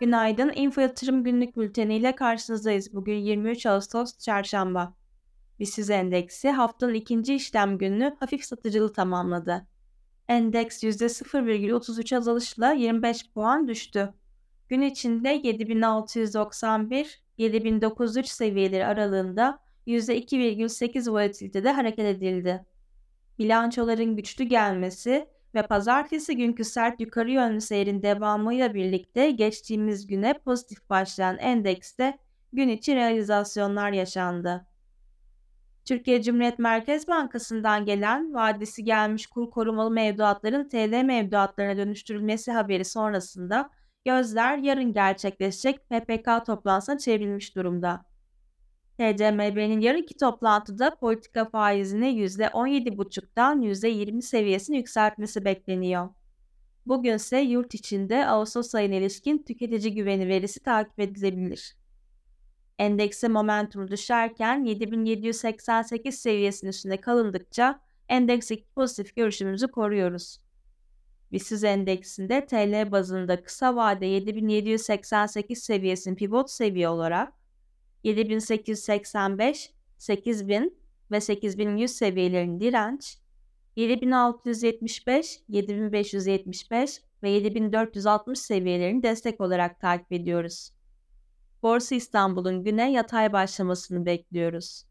Günaydın. Info Yatırım Günlük Bülteni ile karşınızdayız. Bugün 23 Ağustos Çarşamba. BIST Endeksi haftanın ikinci işlem gününü hafif satıcılı tamamladı. Endeks %0,33 azalışla 25 puan düştü. Gün içinde 7691-7903 seviyeleri aralığında %2,8 volatilitede hareket edildi. Bilançoların güçlü gelmesi ve pazartesi günkü sert yukarı yönlü seyrin devamıyla birlikte geçtiğimiz güne pozitif başlayan endekste gün içi realizasyonlar yaşandı. Türkiye Cumhuriyet Merkez Bankası'ndan gelen vadesi gelmiş kur korumalı mevduatların TL mevduatlarına dönüştürülmesi haberi sonrasında gözler yarın gerçekleşecek PPK toplantısına çevrilmiş durumda. TCMB'nin yarınki toplantıda politika faizini %17,5'dan %20 seviyesine yükseltmesi bekleniyor. Bugün ise yurt içinde Ağustos ayına ilişkin tüketici güveni verisi takip edilebilir. Endekse momentum düşerken 7788 seviyesinin üstünde kalındıkça endeksteki pozitif görüşümüzü koruyoruz. BIST endeksinde TL bazında kısa vade 7788 seviyesinin pivot seviye olarak 7885, 8000 ve 8100 seviyelerinin direnç, 7675, 7575 ve 7460 seviyelerini destek olarak takip ediyoruz. Borsa İstanbul'un güne yatay başlamasını bekliyoruz.